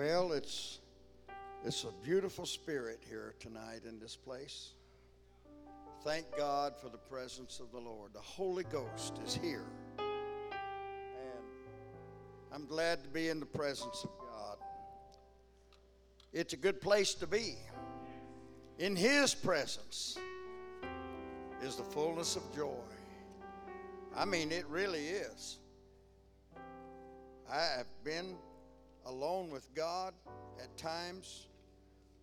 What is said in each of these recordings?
Well, it's it's a beautiful spirit here tonight in this place. Thank God for the presence of the Lord. The Holy Ghost is here. And I'm glad to be in the presence of God. It's a good place to be. In His presence is the fullness of joy. I mean, it really is. I have been alone with God at times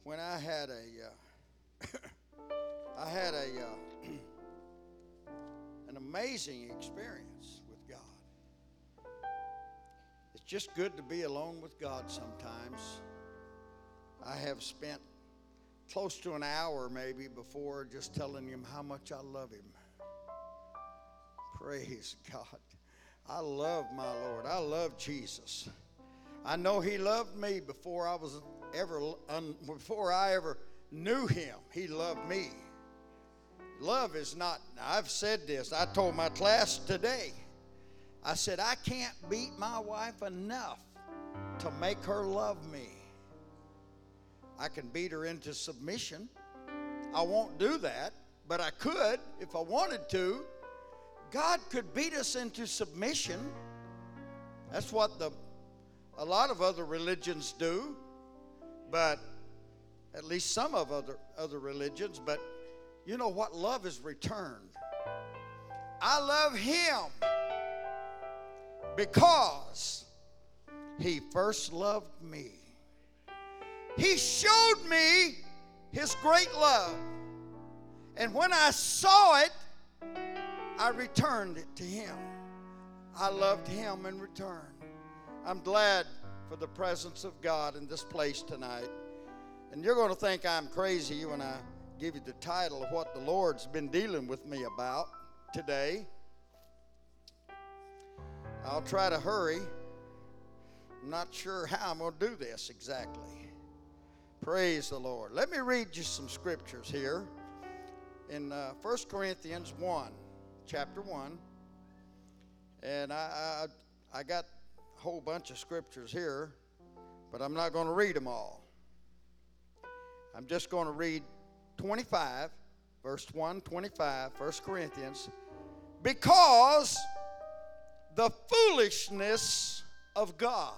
when I had a, uh, I had a, uh, an amazing experience with God. It's just good to be alone with God sometimes. I have spent close to an hour maybe before just telling him how much I love him. Praise God. I love my Lord. I love Jesus. I know He loved me before I was ever before I ever knew Him. He loved me. Love is not. I've said this. I told my class today. I said I can't beat my wife enough to make her love me. I can beat her into submission. I won't do that, but I could if I wanted to. God could beat us into submission. That's what the a lot of other religions do, but at least some of other other religions, but you know what love is returned. I love him because he first loved me. He showed me his great love. And when I saw it, I returned it to him. I loved him in return. I'm glad for the presence of God in this place tonight. And you're going to think I'm crazy when I give you the title of what the Lord's been dealing with me about today. I'll try to hurry. I'm not sure how I'm going to do this exactly. Praise the Lord. Let me read you some scriptures here in uh, 1 Corinthians 1 chapter 1. And I, I, I got whole bunch of scriptures here, but I'm not going to read them all. I'm just going to read 25, verse 1, 25, 1 Corinthians. Because the foolishness of God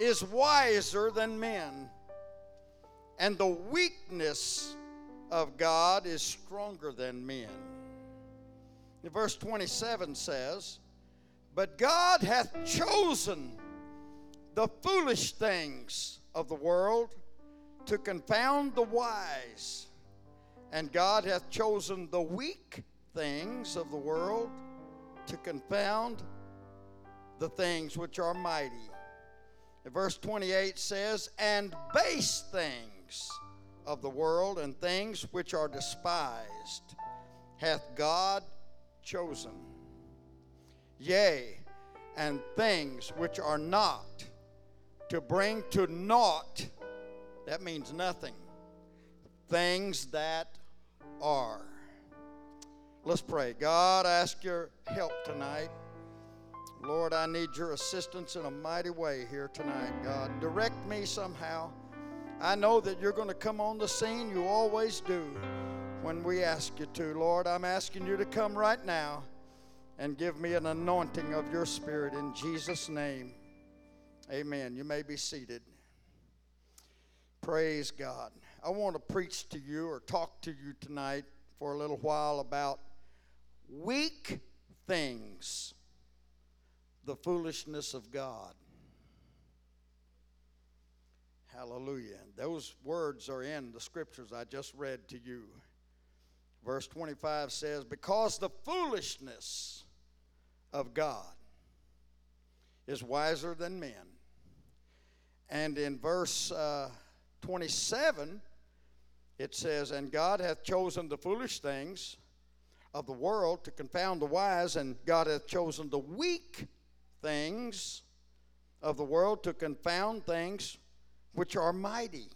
is wiser than men, and the weakness of God is stronger than men. Verse 27 says, But God hath chosen the foolish things of the world to confound the wise, and God hath chosen the weak things of the world to confound the things which are mighty. And verse 28 says, And base things of the world and things which are despised hath God chosen. Yea, and things which are not, to bring to naught, that means nothing, things that are. Let's pray. God, ask your help tonight. Lord, I need your assistance in a mighty way here tonight, God. Direct me somehow. I know that you're going to come on the scene. You always do when we ask you to. Lord, I'm asking you to come right now and give me an anointing of your Spirit in Jesus' name. Amen. You may be seated. Praise God. I want to preach to you or talk to you tonight for a little while about weak things, the foolishness of God. Hallelujah. Those words are in the scriptures I just read to you. Verse 25 says, Because the foolishness of God is wiser than men. And in verse uh, 27, it says, And God hath chosen the foolish things of the world to confound the wise, and God hath chosen the weak things of the world to confound things which are mighty.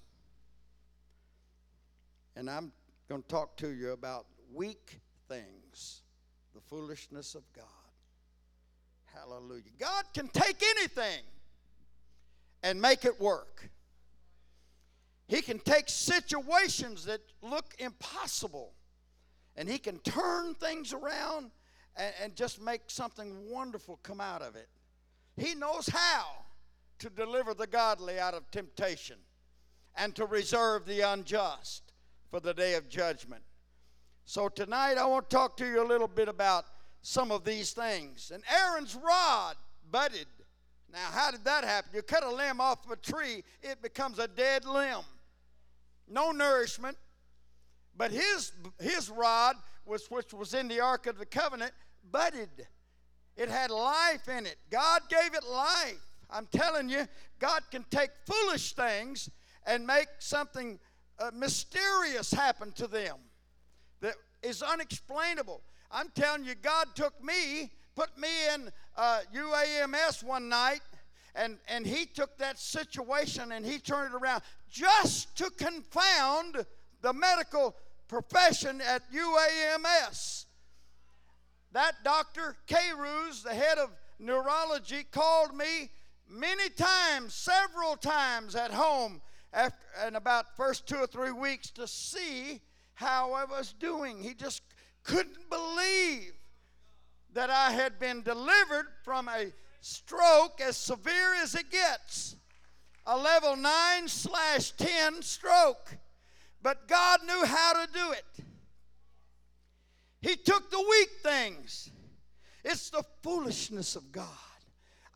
And I'm going to talk to you about weak things, the foolishness of God. Hallelujah. God can take anything and make it work. He can take situations that look impossible and he can turn things around and, and, just make something wonderful come out of it. He knows how to deliver the godly out of temptation and to reserve the unjust for the day of judgment. So tonight I want to talk to you a little bit about some of these things. And Aaron's rod budded. Now, how did that happen? You cut a limb off of a tree, it becomes a dead limb. No nourishment. But his, his rod, was, which was in the Ark of the Covenant, budded. It had life in it. God gave it life. I'm telling you, God can take foolish things and make something uh, mysterious happen to them that is unexplainable. I'm telling you, God took me, put me in uh, UAMS one night, and, and He took that situation and He turned it around just to confound the medical profession at UAMS. That doctor, K. Ruse, the head of neurology, called me many times, several times at home after in about first two or three weeks to see how I was doing. He just couldn't believe that I had been delivered from a stroke as severe as it gets a level 9 slash 10 stroke. But God knew how to do it. He took the weak things. It's the foolishness of God.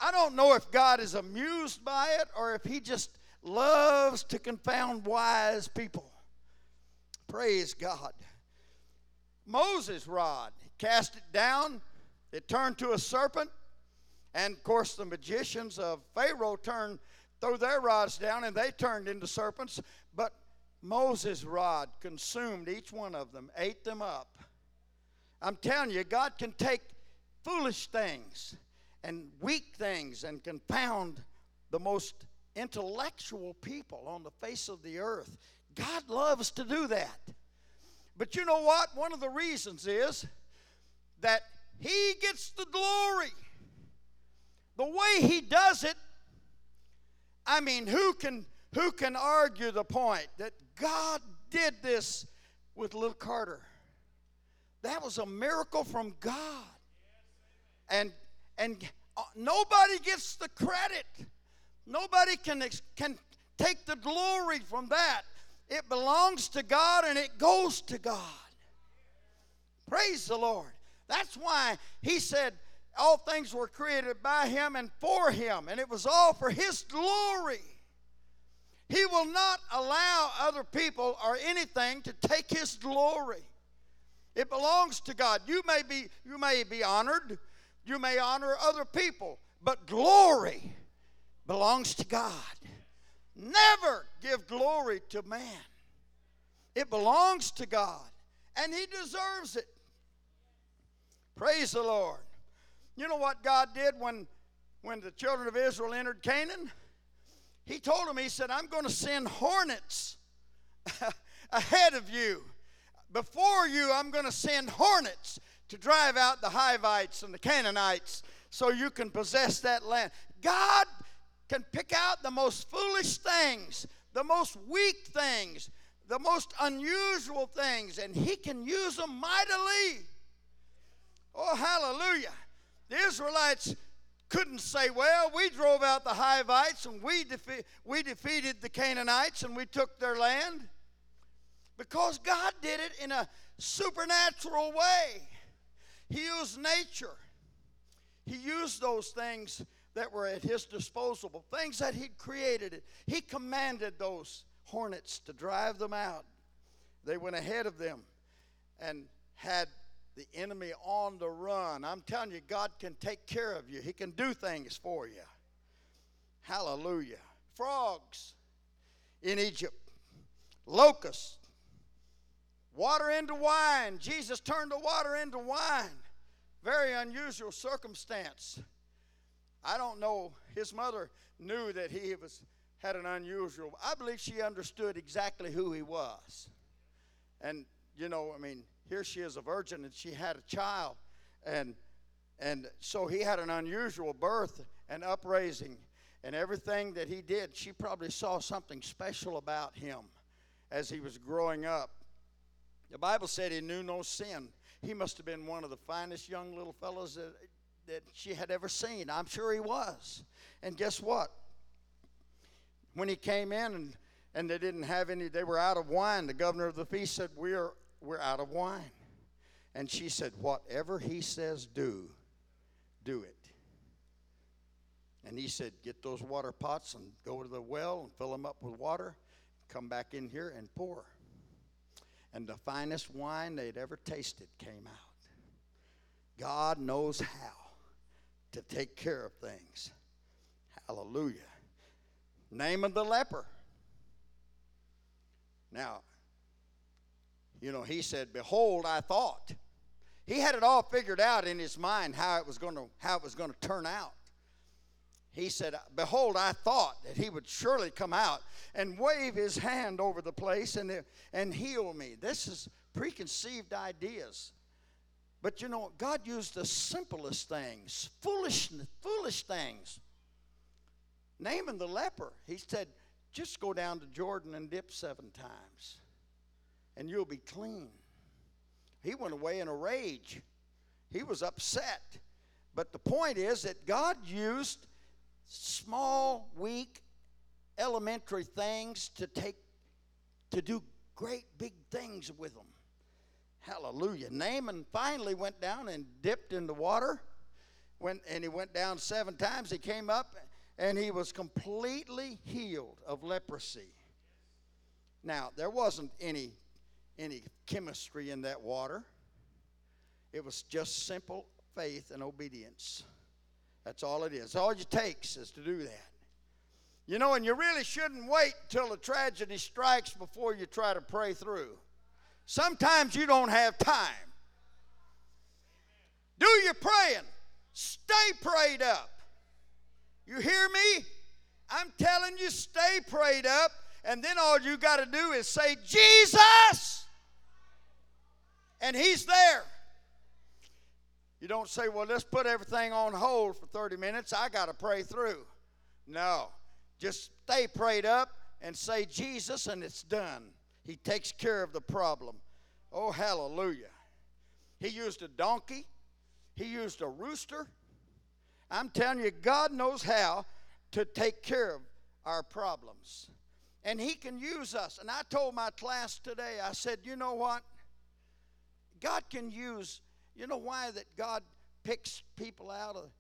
I don't know if God is amused by it or if He just loves to confound wise people. Praise God. Moses' rod, cast it down, it turned to a serpent, and of course the magicians of Pharaoh turned threw their rods down and they turned into serpents, but Moses' rod consumed each one of them, ate them up. I'm telling you, God can take foolish things and weak things and confound the most intellectual people on the face of the earth. God loves to do that. But you know what? One of the reasons is that He gets the glory. The way He does it, I mean, who can who can argue the point that God did this with little Carter? That was a miracle from God. And and uh, nobody gets the credit. Nobody can can take the glory from that. It belongs to God and it goes to God. Praise the Lord. That's why he said all things were created by him and for him, and it was all for his glory. He will not allow other people or anything to take his glory. It belongs to God. You may be you may be honored, you may honor other people, but glory belongs to God. Never give glory to man. It belongs to God, and He deserves it. Praise the Lord. You know what God did when, when the children of Israel entered Canaan? He told them, He said, I'm going to send hornets ahead of you. Before you, I'm going to send hornets to drive out the Hivites and the Canaanites so you can possess that land. God can pick out the most foolish things, the most weak things, the most unusual things, and He can use them mightily. Oh, hallelujah. The Israelites couldn't say, well, we drove out the Hivites and we, defe- we defeated the Canaanites and we took their land. Because God did it in a supernatural way. He used nature, He used those things that were at his disposal, things that he'd created. He commanded those hornets to drive them out. They went ahead of them and had the enemy on the run. I'm telling you, God can take care of you, He can do things for you. Hallelujah. Frogs in Egypt, locusts, water into wine. Jesus turned the water into wine. Very unusual circumstance. I don't know. His mother knew that he was had an unusual. I believe she understood exactly who he was. And you know, I mean, here she is a virgin and she had a child and and so he had an unusual birth and upraising and everything that he did, she probably saw something special about him as he was growing up. The Bible said he knew no sin. He must have been one of the finest young little fellows that, that she had ever seen. I'm sure he was. And guess what? When he came in and, and they didn't have any, they were out of wine, the governor of the feast said, We're, we're out of wine. And she said, Whatever he says, do, do it. And he said, Get those water pots and go to the well and fill them up with water. Come back in here and pour. And the finest wine they'd ever tasted came out. God knows how to take care of things. Hallelujah. Naaman the leper. Now, you know, he said, Behold, I thought. He had it all figured out in his mind how it was going to how it was going to turn out he said, Behold, I thought that he would surely come out and wave his hand over the place and, and heal me. This is preconceived ideas. But you know, God used the simplest things, foolish, foolish things. Naaman the leper, he said, just go down to Jordan and dip seven times, and you'll be clean. He went away in a rage. He was upset. But the point is that God used small, weak, elementary things to take to do great big things with them. Hallelujah. Naaman finally went down and dipped in the water. Went, and he went down seven times. He came up and he was completely healed of leprosy. Now, there wasn't any, any chemistry in that water, it was just simple faith and obedience. That's all it is. All it takes is to do that. You know, and you really shouldn't wait till a tragedy strikes before you try to pray through. Sometimes you don't have time. Do your praying. Stay prayed up. You hear me? I'm telling you, stay prayed up, and then all you got to do is say, Jesus! And He's there. You don't say, well, let's put everything on hold for 30 minutes. I got to pray through. No. Just stay prayed up and say Jesus, and it's done. He takes care of the problem. Oh, hallelujah. He used a donkey, he used a rooster. I'm telling you, God knows how to take care of our problems. And He can use us. And I told my class today, I said, you know what? God can use you know why that God picks people out of,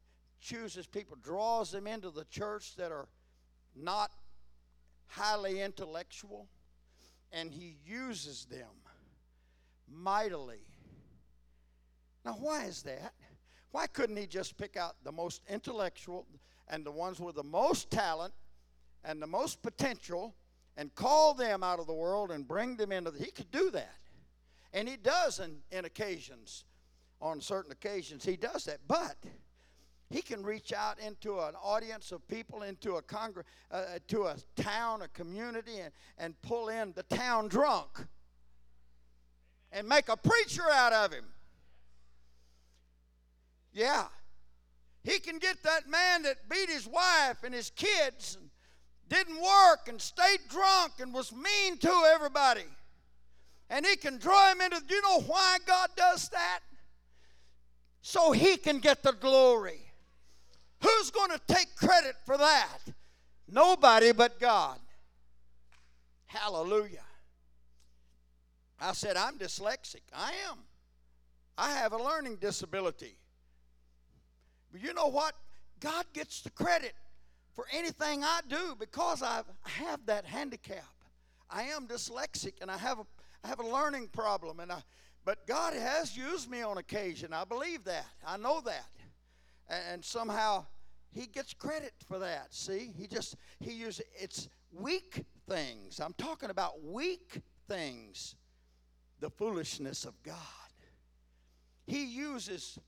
chooses people, draws them into the church that are not highly intellectual, and He uses them mightily. Now, why is that? Why couldn't He just pick out the most intellectual and the ones with the most talent and the most potential and call them out of the world and bring them into the. He could do that. And He does in, in occasions on certain occasions he does that. But he can reach out into an audience of people, into a congr- uh, uh, to a town, a community, and, and pull in the town drunk and make a preacher out of him. Yeah. He can get that man that beat his wife and his kids and didn't work and stayed drunk and was mean to everybody. And he can draw him into, do you know why God does that? so he can get the glory. Who's going to take credit for that? Nobody but God. Hallelujah. I said, I'm dyslexic. I am. I have a learning disability. But you know what? God gets the credit for anything I do because I have that handicap. I am dyslexic and I have a, I have a learning problem and I, but God has used me on occasion. I believe that. I know that. And somehow he gets credit for that. See? He just he uses it's weak things. I'm talking about weak things. The foolishness of God. He uses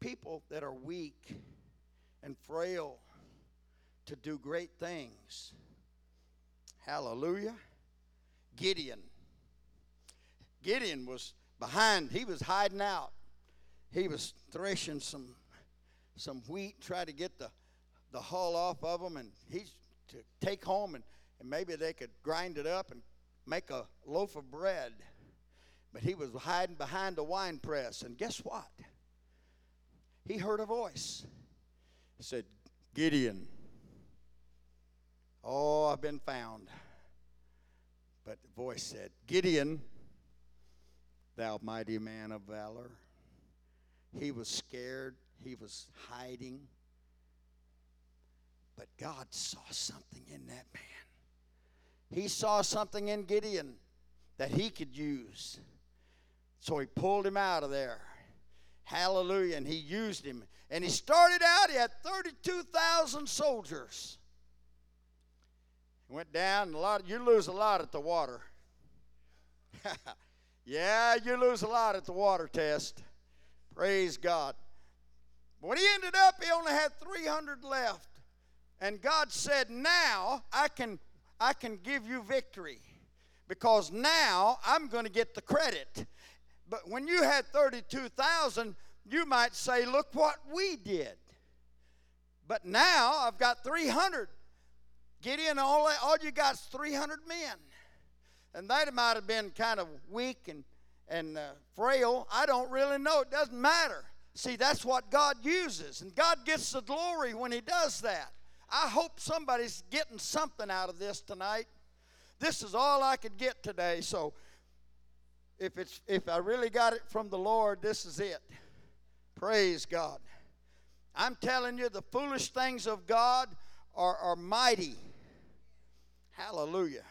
people that are weak and frail to do great things. Hallelujah. Gideon. Gideon was behind, he was hiding out. He was threshing some, some wheat, try to get the, the hull off of them and he's to take home and, and maybe they could grind it up and make a loaf of bread. But he was hiding behind a wine press. And guess what? He heard a voice. Said, Gideon, oh, I've been found. But the voice said, Gideon, thou mighty man of valor. He was scared, he was hiding. But God saw something in that man. He saw something in Gideon that he could use. So he pulled him out of there. Hallelujah. And he used him. And he started out, he had 32,000 soldiers. He went down, a lot, you lose a lot at the water. yeah, you lose a lot at the water test. Praise God. But when he ended up, he only had 300 left. And God said, Now I can, I can give you victory because now I'm going to get the credit. But when you had 32,000, you might say, Look what we did. But now I've got 300. Gideon, all, all you got is 300 men. And they might have been kind of weak and, and uh, frail. I don't really know. It doesn't matter. See, that's what God uses. And God gets the glory when He does that. I hope somebody's getting something out of this tonight. This is all I could get today. So if it's if I really got it from the Lord, this is it. Praise God. I'm telling you, the foolish things of God are, are mighty. Hallelujah.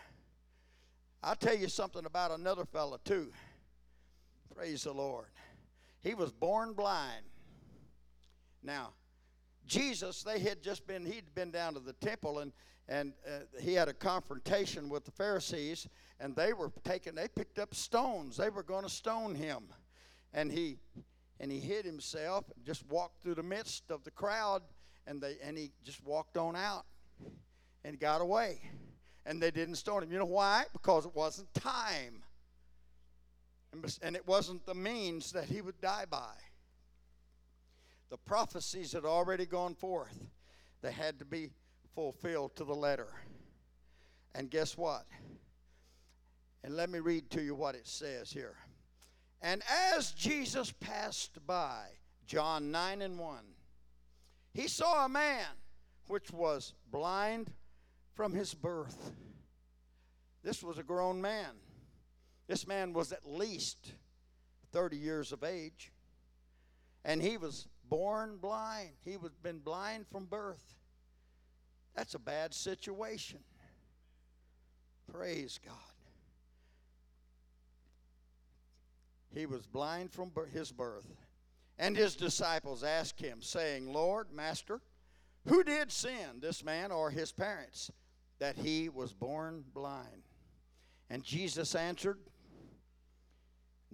I'll tell you something about another fella, too. Praise the Lord. He was born blind. Now, Jesus, they had just been, he'd been down to the temple and, and uh, he had a confrontation with the Pharisees, and they were taking, they picked up stones. They were going to stone him. And he, and he hid himself, just walked through the midst of the crowd, and, they, and he just walked on out and got away and they didn't stone him. You know why? Because it wasn't time. And it wasn't the means that he would die by. The prophecies had already gone forth, they had to be fulfilled to the letter. And guess what? And let me read to you what it says here. And as Jesus passed by, John 9 and 1, he saw a man which was blind from his birth. This was a grown man. This man was at least 30 years of age. And he was born blind. He was been blind from birth. That's a bad situation. Praise God. He was blind from his birth. And his disciples asked him, saying, Lord, Master, who did sin, this man or his parents, that he was born blind. And Jesus answered,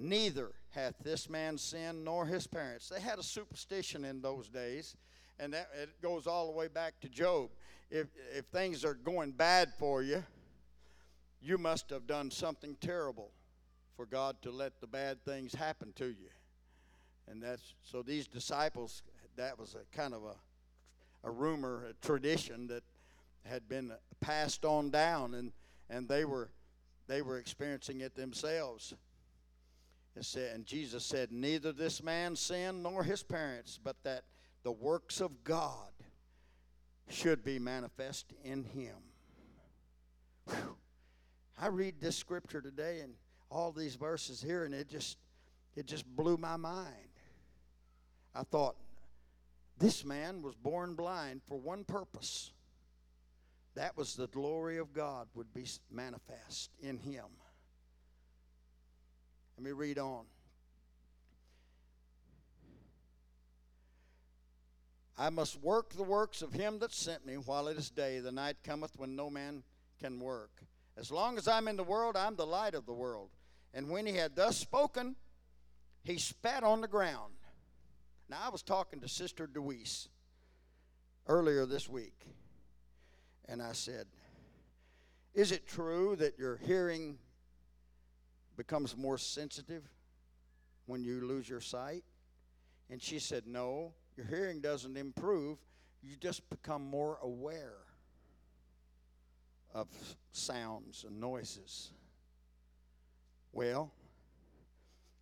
Neither hath this man sinned nor his parents. They had a superstition in those days, and that, it goes all the way back to Job. If, if things are going bad for you, you must have done something terrible for God to let the bad things happen to you. And that's so these disciples, that was a kind of a, a rumor, a tradition that had been passed on down, and, and they were they were experiencing it themselves. Said, and Jesus said, Neither this man sinned nor his parents, but that the works of God should be manifest in him. Whew. I read this scripture today and all these verses here, and it just it just blew my mind. I thought, this man was born blind for one purpose that was the glory of God would be manifest in him. Let me read on. I must work the works of him that sent me while it is day. The night cometh when no man can work. As long as I'm in the world, I'm the light of the world. And when he had thus spoken, he spat on the ground. Now, I was talking to Sister Deweese earlier this week. And I said, Is it true that you're hearing becomes more sensitive when you lose your sight? And she said, No, your hearing doesn't improve. you just become more aware of sounds and noises. Well,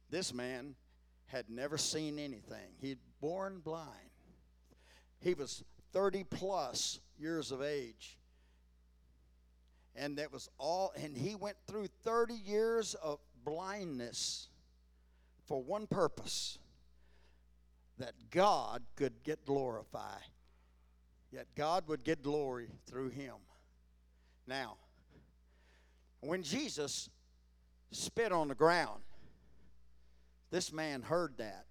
this man had never seen anything. He'd born blind. He was 30 plus years of age. And that was all and he went through 30 years of blindness for one purpose that God could get glorified. Yet God would get glory through him. Now, when Jesus spit on the ground, this man heard that.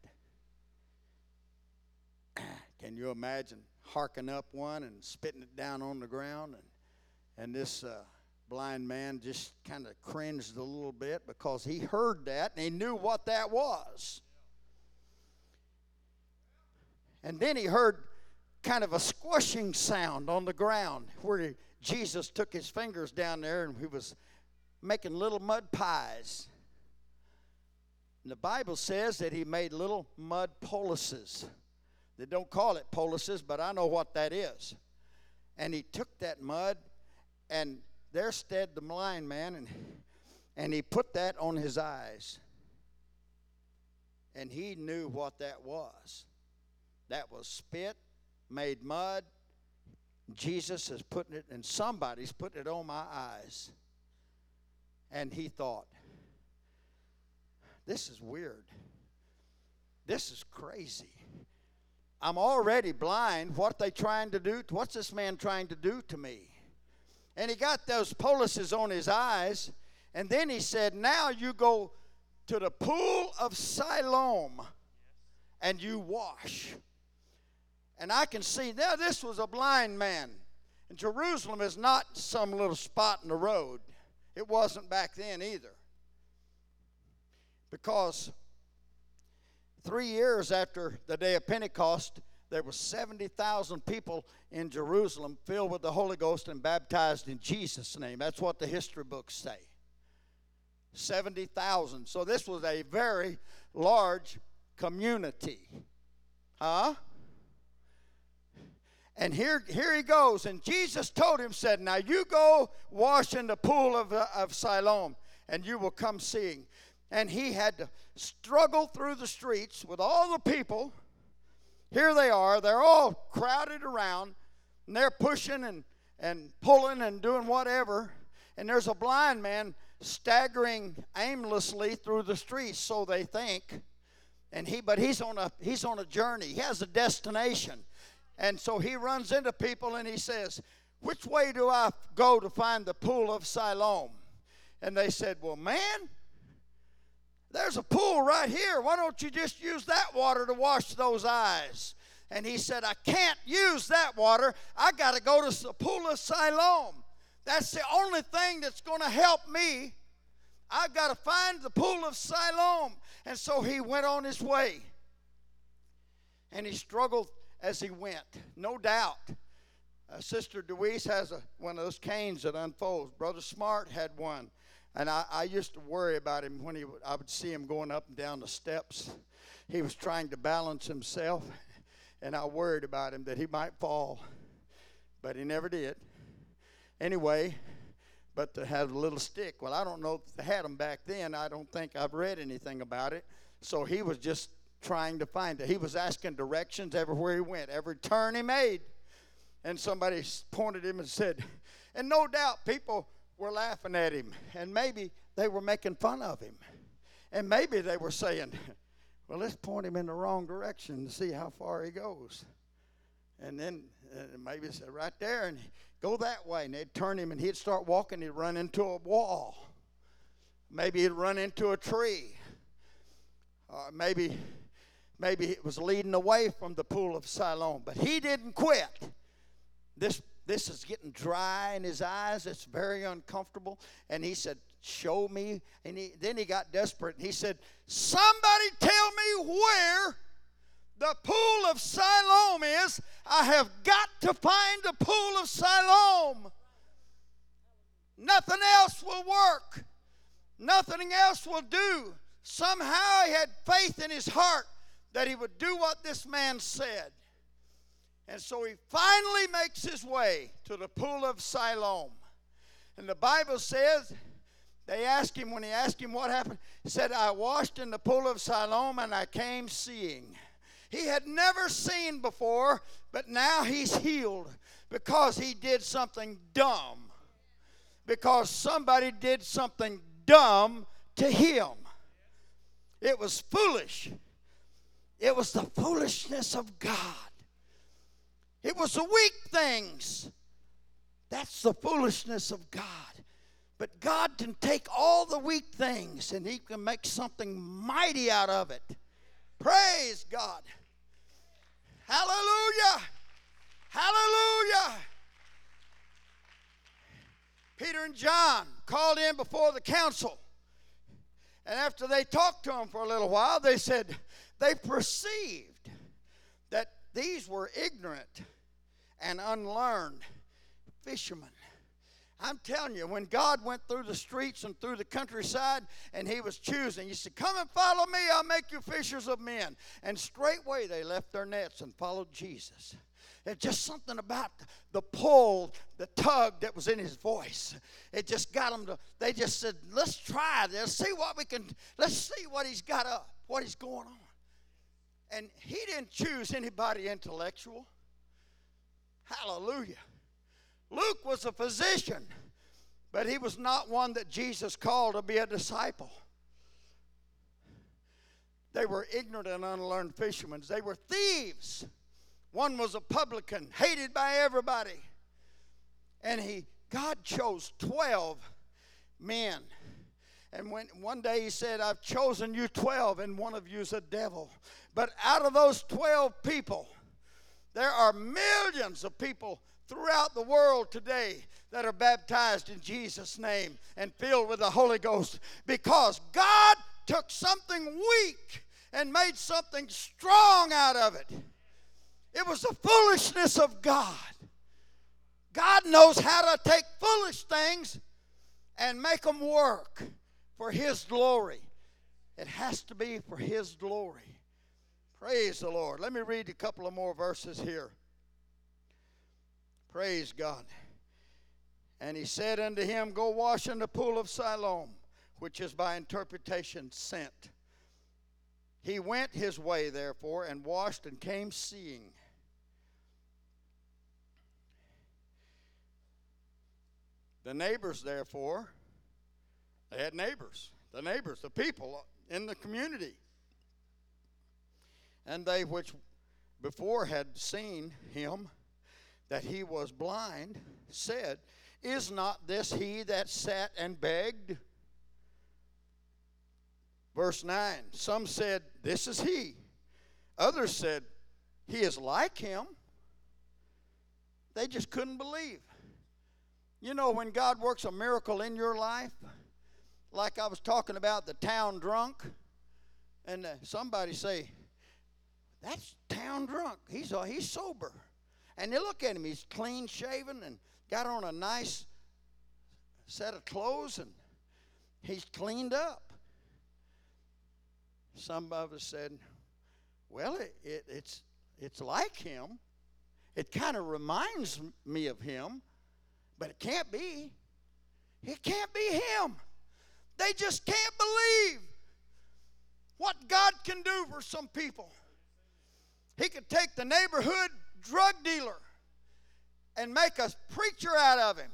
Can you imagine harking up one and spitting it down on the ground? And, and this uh, blind man just kind of cringed a little bit because he heard that and he knew what that was. And then he heard kind of a squishing sound on the ground where Jesus took his fingers down there and he was making little mud pies. And the Bible says that he made little mud polices. They don't call it polices, but I know what that is. And he took that mud, and there stood the blind man, and, and he put that on his eyes. And he knew what that was. That was spit, made mud. Jesus is putting it, and somebody's putting it on my eyes. And he thought, this is weird. This is crazy. I'm already blind. What they trying to do? What's this man trying to do to me? And he got those polices on his eyes. And then he said, Now you go to the pool of Siloam and you wash. And I can see now this was a blind man. And Jerusalem is not some little spot in the road. It wasn't back then either. Because three years after the day of Pentecost, there were 70,000 people in Jerusalem filled with the Holy Ghost and baptized in Jesus' name. That's what the history books say. 70,000. So this was a very large community. Huh? And here, here he goes. And Jesus told him, said, Now you go wash in the pool of, of Siloam, and you will come seeing. And he had to struggle through the streets with all the people. Here they are. They're all crowded around, and they're pushing and, and pulling and doing whatever. And there's a blind man staggering aimlessly through the streets, so they think. And he, but he's on a he's on a journey. He has a destination. And so he runs into people and he says, Which way do I go to find the pool of Siloam? And they said, Well, man, there's a pool right here. Why don't you just use that water to wash those eyes? And he said, I can't use that water. I got to go to the pool of Siloam. That's the only thing that's going to help me. I've got to find the pool of Siloam. And so he went on his way. And he struggled as he went. No doubt. Uh, Sister Deweese has a, one of those canes that unfolds. Brother Smart had one. And I, I used to worry about him when he, I would see him going up and down the steps. He was trying to balance himself, and I worried about him that he might fall. But he never did. Anyway, but to have a little stick. Well, I don't know if they had them back then. I don't think I've read anything about it. So he was just trying to find it. He was asking directions everywhere he went, every turn he made. And somebody pointed him and said, and no doubt people were laughing at him, and maybe they were making fun of him. And maybe they were saying, well, let's point him in the wrong direction to see how far he goes. And then uh, maybe say right there and go that way. And they'd turn him and he'd start walking. He'd run into a wall. Maybe he'd run into a tree. Or maybe maybe it was leading away from the pool of Siloam, but he didn't quit. This this is getting dry in his eyes. It's very uncomfortable. And he said, Show me. And he, then he got desperate. and He said, Somebody tell me where the pool of Siloam is. I have got to find the pool of Siloam. Nothing else will work, nothing else will do. Somehow he had faith in his heart that he would do what this man said. And so he finally makes his way to the pool of Siloam. And the Bible says, they asked him, when he asked him what happened, he said, I washed in the pool of Siloam and I came seeing. He had never seen before, but now he's healed because he did something dumb. Because somebody did something dumb to him. It was foolish. It was the foolishness of God. It was the weak things. That's the foolishness of God. But God can take all the weak things and He can make something mighty out of it. Praise God. Hallelujah. Hallelujah. Peter and John called in before the council. And after they talked to him for a little while, they said they perceived that these were ignorant and unlearned fishermen. I'm telling you, when God went through the streets and through the countryside and he was choosing, he said, Come and follow me, I'll make you fishers of men. And straightway they left their nets and followed Jesus. It's just something about the pull, the tug that was in his voice. It just got them to, they just said, Let's try this, see what we can, let's see what he's got up, what he's going on. And he didn't choose anybody intellectual. Hallelujah. Luke was a physician, but he was not one that Jesus called to be a disciple. They were ignorant and unlearned fishermen. They were thieves. One was a publican, hated by everybody. And he God chose 12 men. And when one day he said, I've chosen you 12, and one of you's a devil. But out of those 12 people, there are millions of people throughout the world today that are baptized in Jesus' name and filled with the Holy Ghost because God took something weak and made something strong out of it. It was the foolishness of God. God knows how to take foolish things and make them work for His glory. It has to be for His glory. Praise the Lord. Let me read a couple of more verses here. Praise God. And he said unto him, Go wash in the pool of Siloam, which is by interpretation sent. He went his way, therefore, and washed and came seeing. The neighbors, therefore, they had neighbors, the neighbors, the people in the community. And they which before had seen him that he was blind, said, Is not this he that sat and begged? Verse 9 Some said, This is he. Others said, He is like him. They just couldn't believe. You know, when God works a miracle in your life, like I was talking about the town drunk, and uh, somebody say, That's town drunk. He's, uh, he's sober. And you look at him, he's clean shaven and got on a nice set of clothes and he's cleaned up. Some of us said, well, it, it, it's, it's like him. It kind of reminds me of him, but it can't be. It can't be him. They just can't believe what God can do for some people. He could take the neighborhood drug dealer and make a preacher out of him,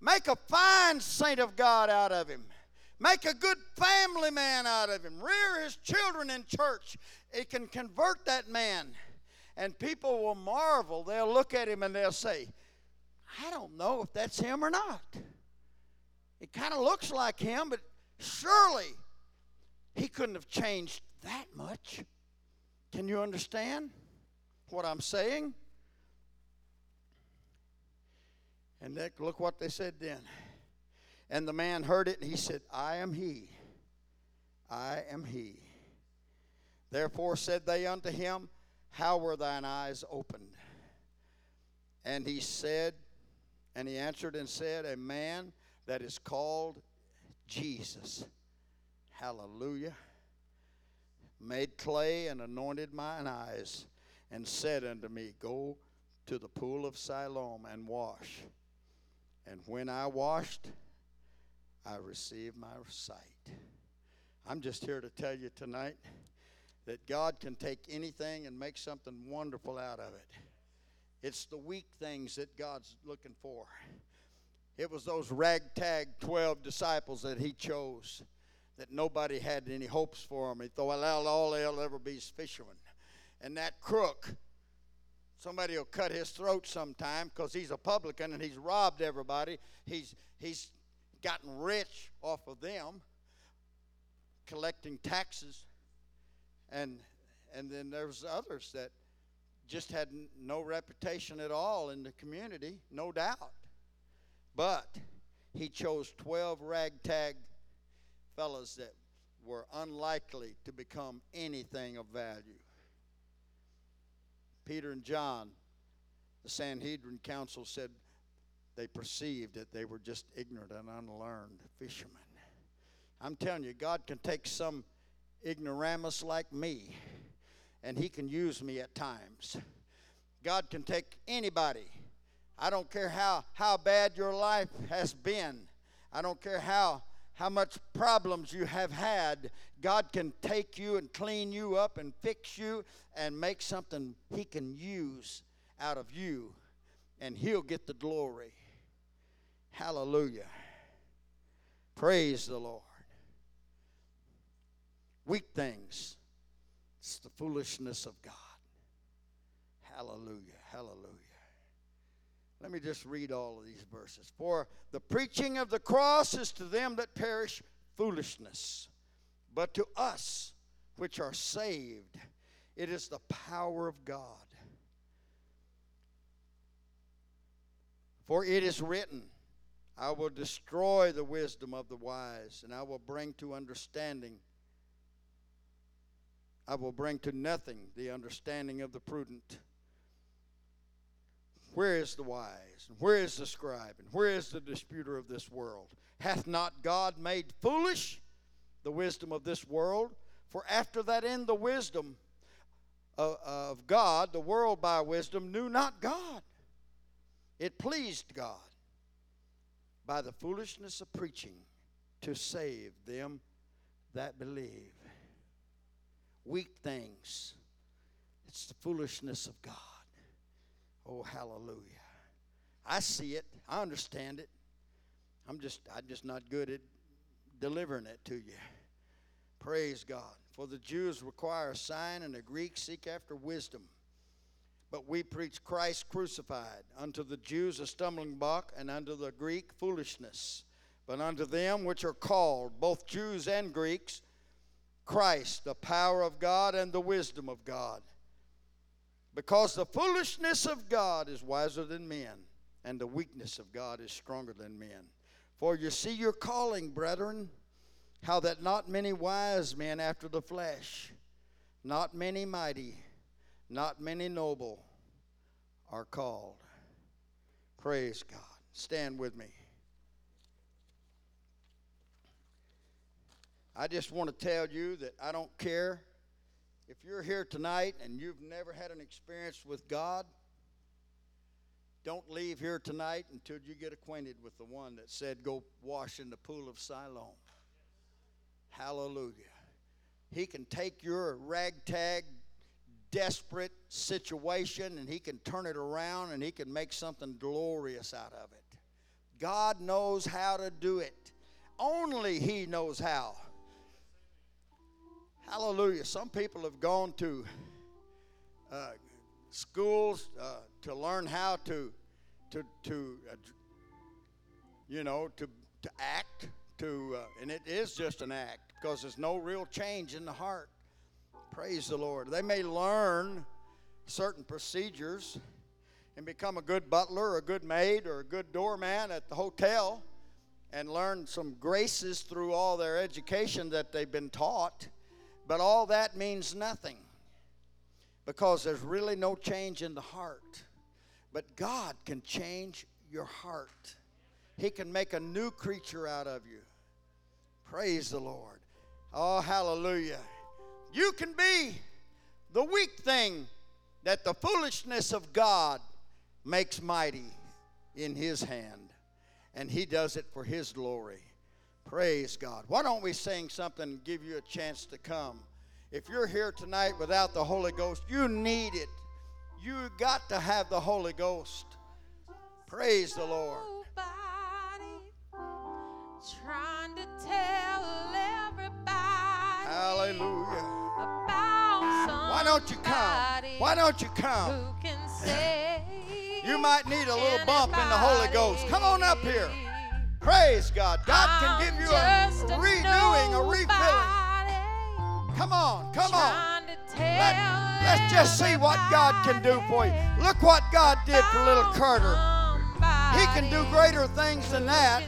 make a fine saint of God out of him, make a good family man out of him, rear his children in church. It can convert that man. And people will marvel. They'll look at him and they'll say, I don't know if that's him or not. It kind of looks like him, but surely he couldn't have changed that much. Can you understand what I'm saying? And that, look what they said then. And the man heard it, and he said, I am he. I am he. Therefore said they unto him, How were thine eyes opened? And he said, and he answered and said, A man that is called Jesus. Hallelujah. Made clay and anointed mine eyes, and said unto me, Go to the pool of Siloam and wash. And when I washed, I received my sight. I'm just here to tell you tonight that God can take anything and make something wonderful out of it. It's the weak things that God's looking for. It was those ragtag 12 disciples that he chose that nobody had any hopes for them. He thought, well, all they'll ever be is fishermen. And that crook, somebody will cut his throat sometime because he's a publican and he's robbed everybody. He's, he's gotten rich off of them, collecting taxes. And, and then there's others that just had no reputation at all in the community, no doubt. But he chose 12 ragtag fellows that were unlikely to become anything of value. Peter and John, the Sanhedrin council said they perceived that they were just ignorant and unlearned fishermen. I'm telling you, God can take some ignoramus like me and he can use me at times. God can take anybody. I don't care how, how bad your life has been. I don't care how, how much problems you have had. God can take you and clean you up and fix you and make something He can use out of you, and He'll get the glory. Hallelujah. Praise the Lord. Weak things it's the foolishness of God. Hallelujah. Hallelujah. Let me just read all of these verses. For the preaching of the cross is to them that perish foolishness, but to us which are saved, it is the power of God. For it is written, I will destroy the wisdom of the wise, and I will bring to understanding I will bring to nothing the understanding of the prudent. Where is the wise? And where is the scribe? And where is the disputer of this world? Hath not God made foolish the wisdom of this world? For after that end, the wisdom of, of God, the world by wisdom knew not God. It pleased God by the foolishness of preaching to save them that believe weak things. It's the foolishness of God. Oh, hallelujah. I see it. I understand it. I'm just I'm just not good at delivering it to you. Praise God. For the Jews require a sign and the Greeks seek after wisdom. But we preach Christ crucified, unto the Jews a stumbling block, and unto the Greek foolishness. But unto them which are called, both Jews and Greeks, Christ, the power of God and the wisdom of God. Because the foolishness of God is wiser than men, and the weakness of God is stronger than men. For you see your calling, brethren, how that not many wise men after the flesh, not many mighty, not many noble are called. Praise God. Stand with me. I just want to tell you that I don't care if you're here tonight and you've never had an experience with God. Don't leave here tonight until you get acquainted with the one that said, Go wash in the pool of Siloam. Hallelujah. He can take your ragtag, desperate situation and he can turn it around and he can make something glorious out of it. God knows how to do it. Only He knows how. Hallelujah. Some people have gone to uh, schools uh, to learn how to, to, to uh, you know, to, to act, to, uh, and it is just an act because there's no real change in the heart. Praise the Lord. They may learn certain procedures and become a good butler or a good maid or a good doorman at the hotel and learn some graces through all their education that they've been taught but all that means nothing because there's really no change in the heart. But God can change your heart, He can make a new creature out of you. Praise the Lord. Oh, hallelujah. You can be the weak thing that the foolishness of God makes mighty in His hand, and He does it for His glory. Praise God. Why don't we sing something and give you a chance to come? If you're here tonight without the Holy Ghost, you need it. You got to have the Holy Ghost. Praise the Lord. Trying to tell everybody Hallelujah. Why don't you come? Why don't you come? Who can say You might need a little bump in the Holy Ghost. Come on up here. Praise God. God can give you a renewing, a refilling. Come on, come on. Let, let's just see what God can do for you. Look what God did for little Carter. He can do greater things than that.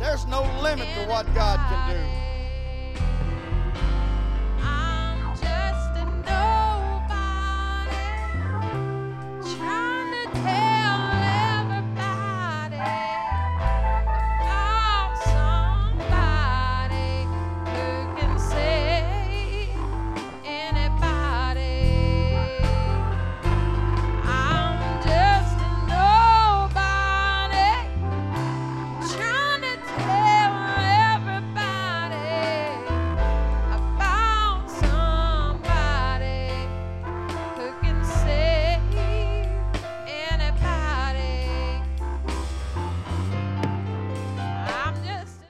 There's no limit to what God can do.